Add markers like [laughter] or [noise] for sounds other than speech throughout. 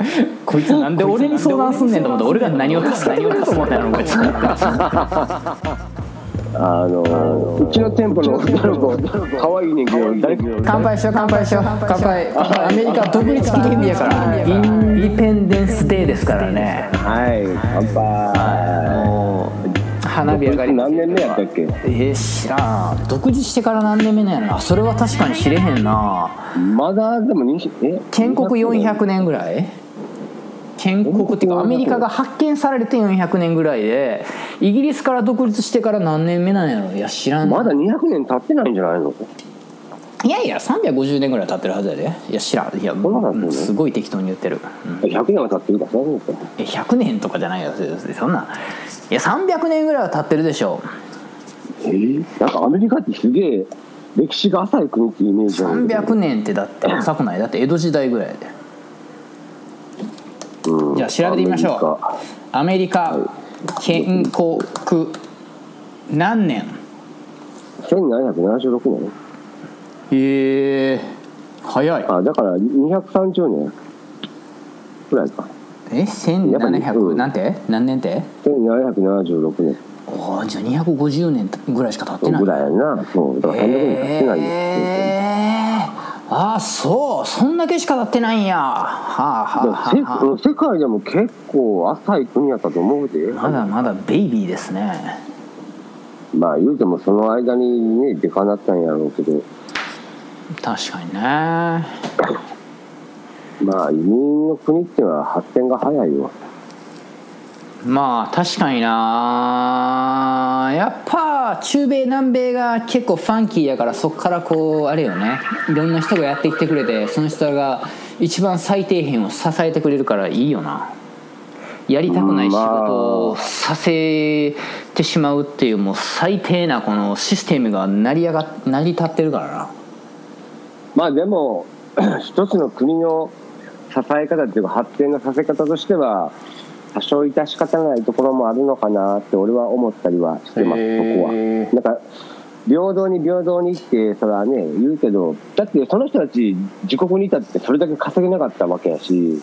[laughs] こいつなんで俺に相談すんねんと思って俺が何を助けてくれると思ったんやろこいつあのうちの店舗の女の子可愛いねんけど誰か？乾杯しよう乾杯しよう。乾杯。アメリカ独立記念日やからインディペンデンスデーですからね。はい。乾杯。もう花火上がり何年目やったっけ？えー、知らん。独立してから何年目なんやろな。それは確かに知れへんな。まだでも20え？建国400年ぐらい？建国っていうかアメリカが発見されて400年ぐらいでイギリスから独立してから何年目なんやろ。いや知らん。まだ200年経ってないんじゃないの？いやいや350年ぐらい経ってるはずやで。いや知らん。いやすごい適当に言ってる、うん。100年は経ってるからそうかえ100年とかじゃないよそんな。いや300年ぐらいは経ってるでしょえー、なんかアメリカってすげえ歴史が浅い国っていうイメージなんだけど。300年ってだって浅くない？だって江戸時代ぐらいでうん。じゃあ調べてみましょう。アメリカ。建国何年？1776年。へえ早い。あだから230年。ぐらいか。え？やっぱり1700、うん。なんて？何年って1776年。おーじゃあ250年ぐらいしか経ってない。ぐらいやな。そうだから300年経ってないんですえー、ああそうそんだけしか経ってないんや。はあはあよはあは世世界でも結構浅い国やったと思うで。あまだまだベイビーですね。まあ言うてもその間にねでかなったんやろうけど。確かにね。まあ移民の国ってのは発展が早いよまあ確かにな。やっぱ中米南米が結構ファンキーやからそっからこうあれよね。いろんな人がやってきてくれてその人が一番最底辺を支えてくれるからいいよな。やりたくない仕事をさせてしまうっていうもう最低なこのシステムが成り上が成り立ってるからな。まあでも一つの国の支え方っていうか発展のさせ方としては多少致し方ないところもあるのかなって俺は思ったりはしてますそこは。なんか平等に平等にってそれはね言うけどだってその人たち自国にいたってそれだけ稼げなかったわけやし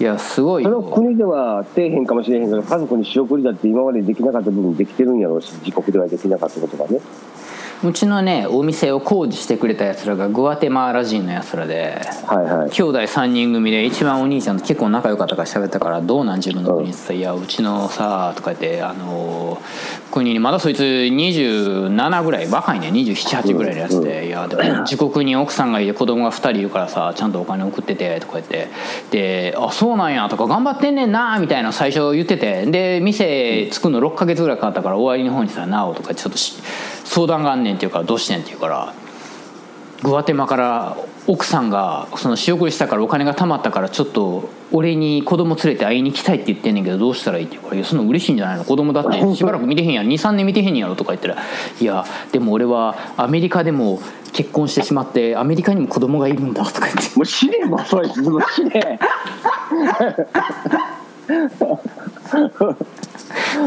いやすごいそよの国では底辺かもしれへんけど家族に仕送りだって今までできなかった部分できてるんやろうし自国ではできなかったことがねうちのねお店を工事してくれたやつらがグアテマーラ人のやつらではいはい。兄弟3人組で一番お兄ちゃんと結構仲良かったから喋ったから「どうなん自分の国」って言ったら「いやうちのさ」とか言ってあの国にまだそいつ27ぐらい若いね278ぐらいのやつで「いやでも [clears throat] 自国に奥さんがいて子供が2人いるからさちゃんとお金送ってて」とか言って。で「あそうなんや」とか「頑張ってんねんな」みたいな最初言ってて。で店作るの6ヶ月ぐらいかかったから終わりの方にさ「なお」とかちょっとし相談があんねんって言うから「どうしてん?」って言うから。グアテマから奥さんがその仕送りしたからお金が貯まったからちょっと俺に子供連れて会いに行きたいって言ってんねんけどどうしたらいいって言うから「いやそんな嬉しいんじゃないの子供だってしばらく見てへんやん23年見てへんやろ」とか言ったら「いやでも俺はアメリカでも結婚してしまってアメリカにも子供がいるんだ」とか言ってもう死ねもうそいつもう死ね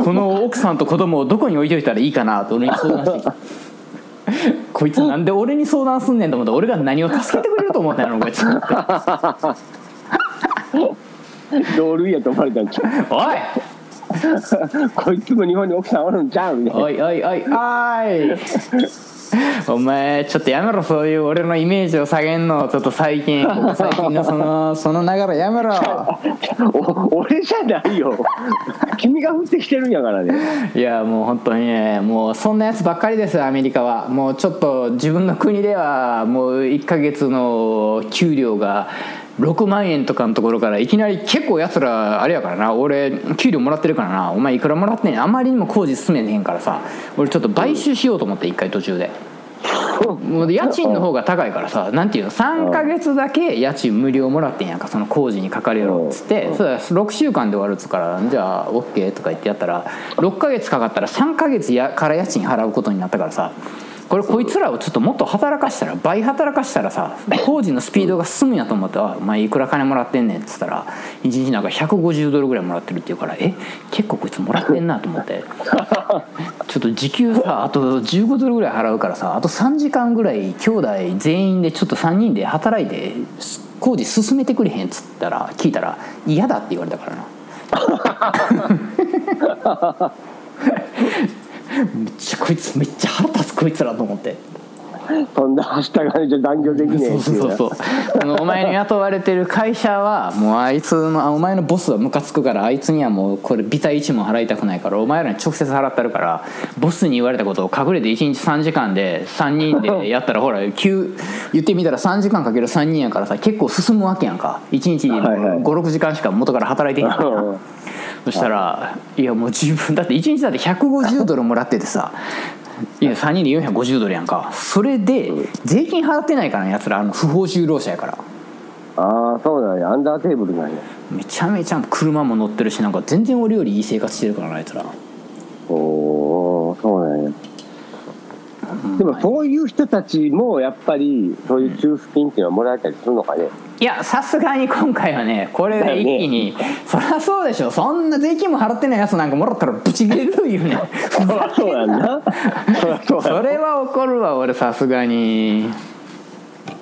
この奥さんと子供をどこに置いといたらいいかなと俺に相談してきた。[laughs] こいつなんで俺に相談すんねんと思って俺が何を助けてくれると思ったんやろこいつ同類やと思われたんちゃうおい！[laughs] こいつも日本に奥さんおるんちゃう？みたいな。おいおいおい。おい [laughs] お前ちょっとやめろそういう俺のイメージを下げんの。ちょっと最近 [laughs] 最近のそのその流れやめろ。[laughs] お俺じゃないよ。君が降ってきてるんやからね。いやもう本当にねもうそんなやつばっかりですよアメリカは。もうちょっと自分の国ではもう1ヶ月の給料が6万円とかのところからいきなり結構やつらあれやからな。俺給料もらってるからな。お前いくらもらってん？ねんあまりにも工事進めへんからさ。俺ちょっと買収しようと思って一回途中で。もう家賃の方が高いからさ。なんていうの？3ヶ月だけ家賃無料もらってんやんか。その工事にかかるやろ。っつって。それは6週間で終わるっつうからじゃあ OK とか言ってやったら6ヶ月かかったら3ヶ月やから家賃払うことになったからさこれこいつらをちょっともっと働かしたら倍働かしたらさ工事のスピードが進むんやと思って「あお前いくら金もらってんねん」っつったら1日なんか150ドルぐらいもらってるって言うから「え結構こいつもらってんな」と思って。[laughs] ちょっと時給さあと15ドルぐらい払うからさあと3時間ぐらい兄弟全員でちょっと3人で働いて工事進めてくれへんっつったら聞いたら嫌だって言われたからな。[laughs] めっちゃこいつめっちゃ腹立つこいつらと思って。そんなはしたがりじゃ残業できねえっていうな。そうそうそうあのお前に雇われてる会社はもうあいつのあお前のボスはムカつくからあいつにはもうこれビタ1も払いたくないからお前らに直接払ってるからボスに言われたことを隠れて1日3時間で3人で [laughs] やったらほら急言ってみたら3時間かける3人やからさ結構進むわけやんか。1日はいはい。56時間しか元から働いてへんから。うんそしたらいやもう十分だって1日だって150ドルもらっててさいや3人で450ドルやんか。それで税金払ってないからねやつらあの不法就労者やから。ああそうなんやアンダーテーブルなんやめちゃめちゃ車も乗ってるしなんか全然俺よりいい生活してるからなあいつら。おおでもそういう人たちもやっぱりそういう給付金っていうのはもらえたりするのかね。いやさすがに今回はねこれで一気に、そりゃそうでしょ。そんな税金も払ってないやつなんかもらったらブチ切れるい [laughs] うねそりゃそうやんな。それは怒るわ俺さすがに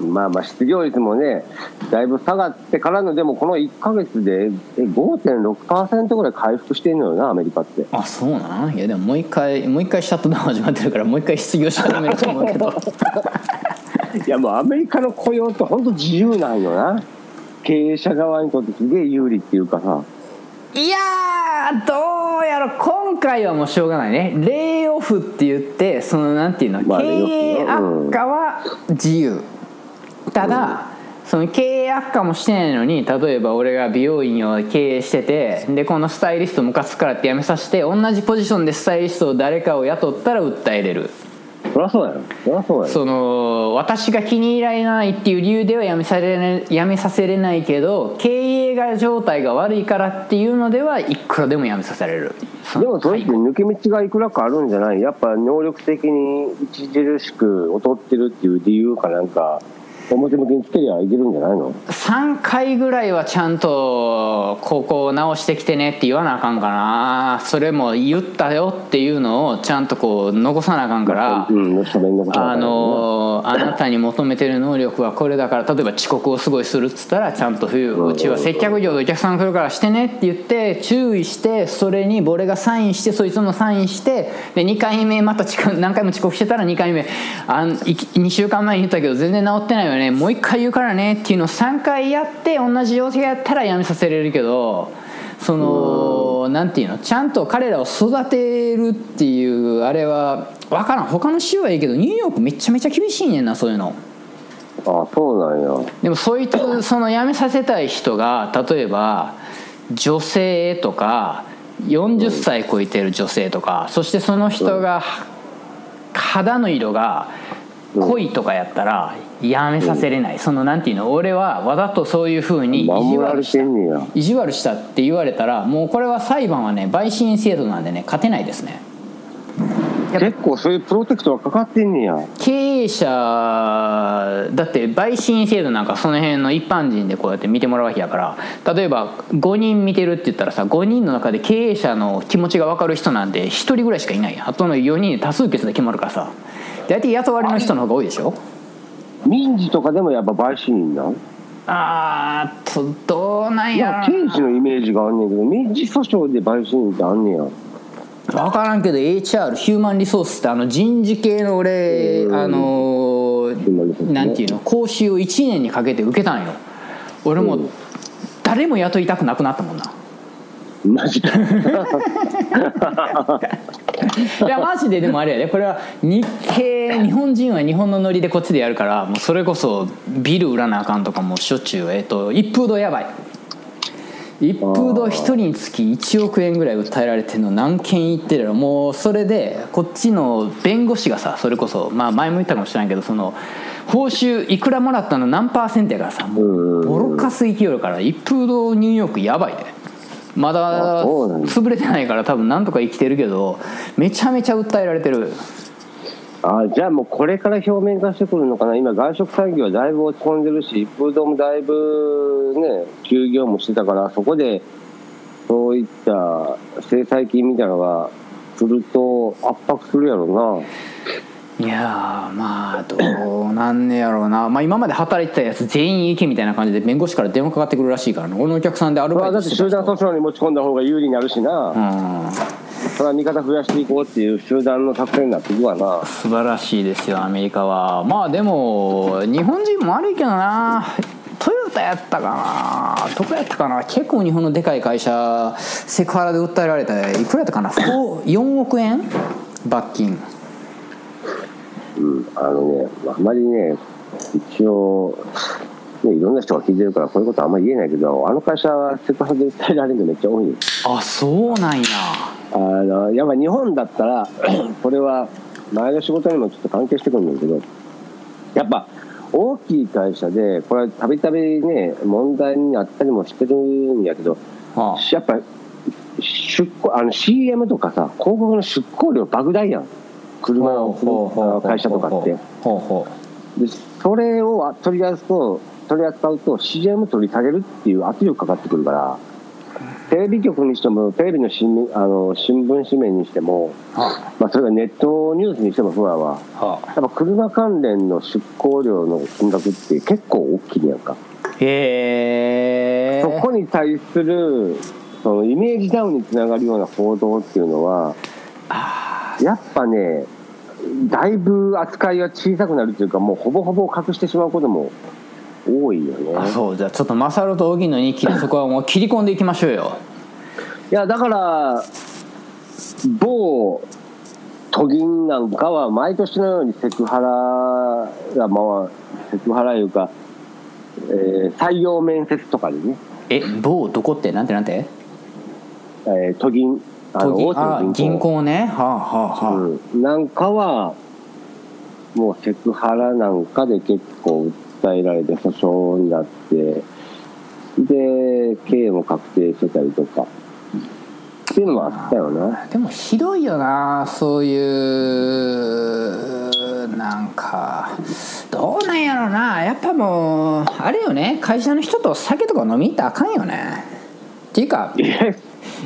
まあまあ失業率もねだいぶ下がってからのでもこの1か月でえ5.6%ぐらい回復してんのよなアメリカって。あそうなん？いやでももう一回もう一回シャットダウン始まってるからもう一回失業し始めると思うけど。[laughs] いやもうアメリカの雇用って本当自由なんよな。経営者側にとってすげえ有利っていうかさ。いやーどうやろ今回はもうしょうがないね。レイオフって言ってそのなんていうの、まあ経営悪化は自由ただ、その経営悪化もしてないのに例えば俺が美容院を経営しててでこのスタイリストムカつくからって辞めさせて同じポジションでスタイリストを誰かを雇ったら訴えれる。そりゃそうやろそりゃそうやろその私が気に入られないっていう理由では辞めされない辞めさせれないけど経営が状態が悪いからっていうのではいくらでも辞めさせられる。でもそれって抜け道がいくらかあるんじゃない？やっぱ能力的に著しく劣ってるっていう理由かなんか表向きにつけりゃいけるんじゃないの？3回ぐらいはちゃんとここを直してきてねって言わなあかんかな。それも言ったよっていうのをちゃんとこう残さなあかんから。うんあねのあなたに求めてる能力はこれだから例えば遅刻をすごいするっつったらちゃんと冬うちは接客業でお客さん来るからしてねって言って注意してそれに俺がサインしてそいつもサインしてで2回目また遅刻何回も遅刻してたら2回目あん2週間前に言ったけど全然治ってないよねもう1回言うからねっていうのを3回やって同じ要請やったらやめさせれるけどそのなんていうのちゃんと彼らを育てるっていうあれは分からん。他の州はいいけどニューヨークめちゃめちゃ厳しいねんなそういうの。あそうなんや。でもそいつその辞めさせたい人が例えば女性とか40歳超えてる女性とかそしてその人が肌の色が濃いとかやったらやめさせれない。そのなんていうの？俺はわざとそういうふうに意地悪した。意地悪したって言われたらもうこれは裁判はね陪審制度なんでね勝てないですね。結構そういうプロテクトはかかってんねや。経営者だって陪審制度なんかその辺の一般人でこうやって見てもらうわけやから例えば5人見てるって言ったらさ5人の中で経営者の気持ちが分かる人なんて1人ぐらいしかいないあとの4人で多数決で決まるからさ。大体雇われの人の方が多いでしょ？民事とかでもやっぱ陪審員なん？あーとどうなんいややろ刑事のイメージがあんねんけど民事訴訟で陪審員ってあんねや。分からんけど HR ヒューマンリソースってあの人事系の俺うん。あのヒューマンリソースね。なんていうの？講習を1年にかけて受けたんよ。俺もうん。誰も雇いたくなくなったもんな。マジか [laughs] いやマジででもあれやで。これは日系日本人は日本のノリでこっちでやるからもうそれこそビル売らなあかんとかもしょっちゅうえっと一風堂やばい。一風堂一人につき1億円ぐらい訴えられてるの何件言ってるのもうそれでこっちの弁護士がさそれこそまあ前も言ったかもしれないけどその報酬いくらもらったの何パーセントやからさもうボロカス勢いるから一風堂ニューヨークやばいで。まだ潰れてないから多分なんとか生きてるけどめちゃめちゃ訴えられてる。あじゃあもうこれから表面化してくるのかな。今外食産業はだいぶ落ち込んでるし一風堂もだいぶね休業もしてたからそこでそういった制裁金みたいなのが来ると圧迫するやろいやーまあどうなんねやろうな、まあ、今まで働いてたやつ全員行けみたいな感じで弁護士から電話かかってくるらしいからね俺のお客さんでアルまあ、バイだってトしてた人集団訴訟に持ち込んだ方が有利になるしな、うん。それは味方増やしていこうっていう集団の作戦になっていくわな。素晴らしいですよアメリカは。まあでも日本人も悪いけどな。トヨタやったかな。どこやったかな。結構日本のでかい会社セクハラで訴えられた。いくらやったかな。4 4億円？罰金うん、あのね、あまりね、一応、ね、いろんな人が聞いてるから、こういうことはあんまり言えないけど、あの会社はセクハラで訴えられるのめっちゃ多い。よあそうなんや。あのやっぱ日本だったら、[clears throat] これは前の仕事にもちょっと関係してくるんだけど、やっぱ大きい会社で、これはたびたびね、問題になったりもしてるんやけど、あやっぱ出向あの CM とかさ、広告の出向料莫大やん、車の会社とかって。でそれを取り扱うと取り扱うと CM 取り下げるっていう圧力かかってくるからテレビ局にしてもテレビの新あの新聞紙面にしても、うはまあ、それがネットニュースにしてもそうやわ。はやっぱ車関連の出向料の金額って結構大きいやんか、へえ。そこに対するそのイメージダウンにつながるような報道っていうのはあやっぱねだいぶ扱いが小さくなるというかもうほぼほぼ隠してしまうことも多いよね。ーあそう。じゃあちょっとマサルと荻野にそこはもう切り込んでいきましょうよ。いやだから某都銀なんかは毎年のようにセクハラがまあセクハラいうか、えー採用面接とかでね、え某どこって？なんてなんて？えー都銀あの大手のあ銀行ね。はあはあはあ、うん、なんかはもうセクハラなんかで結構訴えられて訴訟になってで刑も確定してたりとか。っていうのもあったよな。でもひどいよなそういうなんか。どうなんやろな。やっぱもうあれよね。会社の人と酒とか飲み行ったらあかんよね。っていうか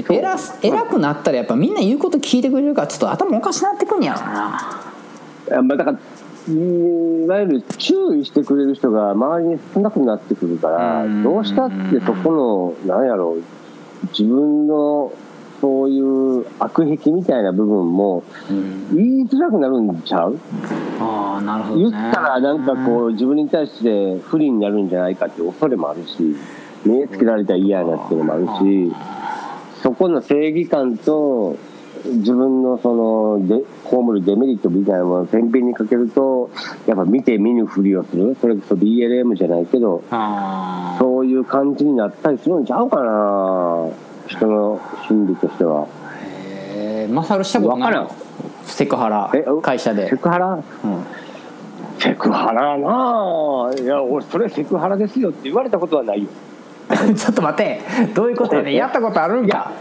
偉す偉くなったらやっぱみんな言うこと聞いてくれるからちょっと頭おかしなってくんやろな。まあだからうんいわゆる注意してくれる人が周りに少なくなってくるからうん。どうしたってそこのなんやろう自分のそういう悪癖みたいな部分もうん。言いづらくなるんちゃう？ああなるほど、言ね、ったらなんかこう自分に対して不利になるんじゃないかって恐れもあるし目つけられたら嫌やなっていうのもあるしそこの正義感と自分のそので被るデメリットみたいなものを天秤にかけるとやっぱ見て見ぬふりをするそれこそ BLM じゃないけどそういう感じになったりするんちゃうかな人の心理としては。へえマサルしたことないのセクハラえ会社でセ、クハラうん、セクハラなあいや俺それセクハラですよって言われたことはないよ [laughs] ちょっと待って。どういうことやねん。[laughs] やったことあるんか。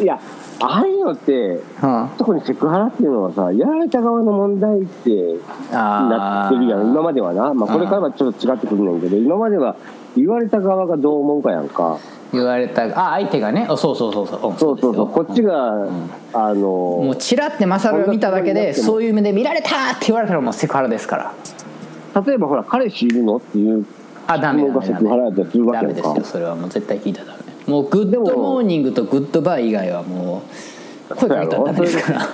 いやああいうのってうん。特にセクハラっていうのはさやられた側の問題ってなってるやん。今まではな、まあ、これからはちょっと違ってくるねんけど今までは言われた側がどう思うかやんか。言われた。あ相手がね。あそうそうそう。そううんそう。そうそうこっちがが、あもうのチラってマサルが見ただけでそういう目で見られたって言われたらもうセクハラですから。例えばほら彼氏いるのっていうあダメですよそれはもう絶対聞いたらダメもう good morning と goodbye 以外はもう声かけたらダメですから。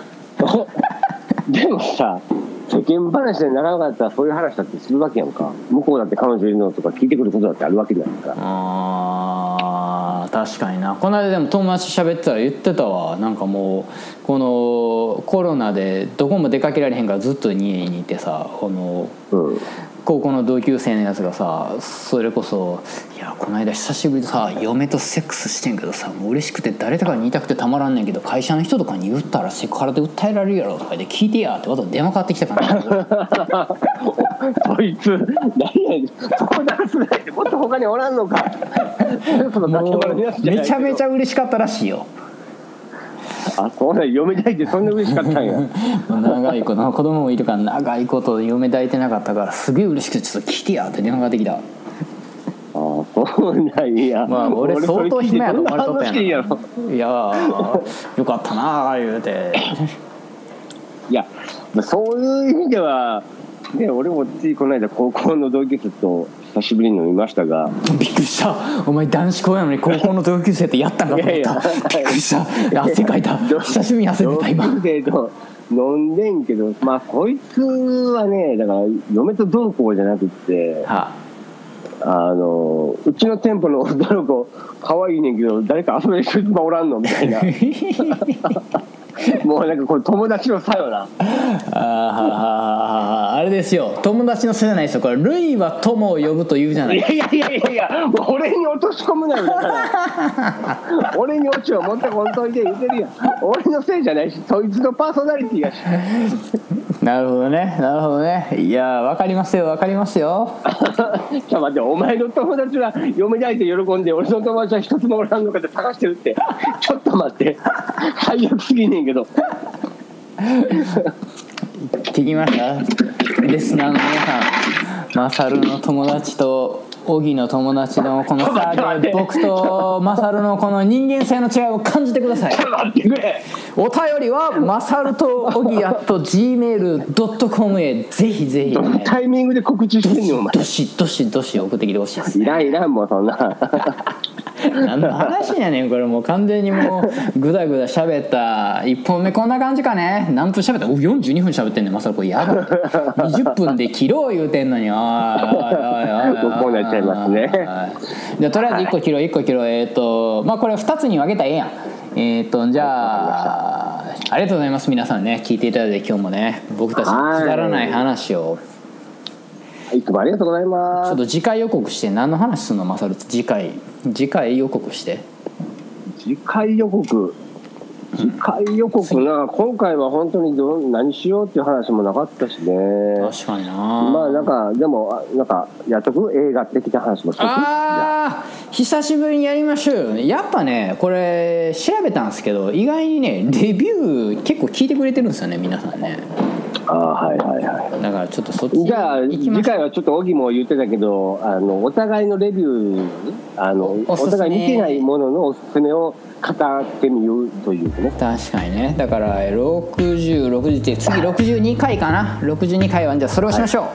でもさ世間話でならなかったらそういう話だってするわけやんか。向こうだって彼女いるのとか聞いてくることだってあるわけだか。らあー確かにな。この間でも友達と喋ってたら言ってたわ。なんかもうこのコロナでどこも出かけられへんからずっと家にいてさこのうん高校の同級生のやつがさそれこそ「いやこの間久しぶりにさ嫁とセックスしてんけどさもう嬉しくて誰とかに言いたくてたまらんねんけど会社の人とかに言ったらセクハラで訴えられるやろ」とか言って聞いてやってわざわざ電話かかってきたから。[laughs] そいつ何やそこ出すないでもっと他におらんのか。[laughs] めちゃめちゃゃ嬉しかったらしいよあそうなん嫁たいってそんな嬉しかったんや。[laughs] 長い子供もいるから長いこと嫁抱いてなかったからすげえ嬉しくてちょっと聞いてやって電話がかかってきた。あそうなんや。まあ俺相当暇やと思われとったんいやいやーよかったなあ言うて。いやまあそういう意味では、ね、俺もついこの間高校の同級生と久しぶりに飲みましたが。びっくりした。お前男子校やのに高校の同級生ってやったんかと思った。いやいや。びっくりした。汗かいた。[laughs] 久しぶりに汗出た今。同級生と飲んでんけどまあこいつはねだから嫁と同行じゃなくってはあ。のうちの店舗の女の子可愛いねんけど誰か遊べる人今おらんのみたいな [laughs] [laughs] もうなんかこれ友達のさよな。あーあれですよ。友達のせいじゃないですよ。これ。ルイは友を呼ぶと言うじゃない。いやいやいやいやいや俺に落とし込むなよだから。[laughs] 俺にオチを持ってこんといて言ってるやん。俺のせいじゃないしそいつのパーソナリティやしなるほどね。なるほどね。いやわかりますよ。わかりますよ。[laughs] ちょっと待ってお前の友達は嫁抱いて喜んで俺の友達は一つもおらんのかって探してるって。[laughs] ちょっと待って。最悪すぎねんけど。聞きました？リスナーの皆さん。マサルの友達とオギの友達のこの差で僕とマサルのこの人間性の違いを感じてください。お便りはマサルとオギ at gmail.com へ。ぜひぜひ、ね、タイミングで告知してんねんお前。どしどしどし送ってきてほしいですいらんいらんもうそんな [laughs] 何の話やねんこれもう。完全にもうグダグダ喋った1本目こんな感じかね。何分喋った？お42分喋ってんねんまさらこれやばい。20分で切ろう言うてんのに。おいおいおいこうなっちゃいますね。じゃあとりあえず1個切ろう1個切ろう。えっ、とまあこれ2つに分けたらええやん。えっ、とじゃあありがとうございます皆さんね。聞いていただいて今日もね。僕たちのくだらない話を。いつもありがとうございます。ちょっと次回予告して何の話すんのマサル次回次回予告して。次回予告？次回予告な。今回は本当にどう何しようっていう話もなかったしね。確かにな。まあなんかでもあなんかやっとく？映画的な話もしとああ。ー久しぶりにやりましょうよ。やっぱねこれ調べたんですけど意外にねレビュー結構聞いてくれてるんですよね皆さんねあーはいはいはだからちょっとそっちいじゃあ次回はちょっと小木も言ってたけどあのお互いのレビューあのお互い見てないもののおすすめを語ってみようというね。確かにね。だから6060って次62回かな。62回はじゃあそれをしましょ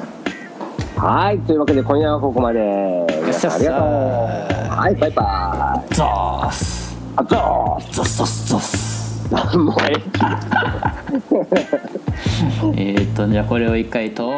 う、はい。というわけで今夜はここまで。皆さんありがとう。はい。バイバイ。ゾース。あざーゾスゾスゾスすもうええ [laughs] えっとじゃあこれを一回と。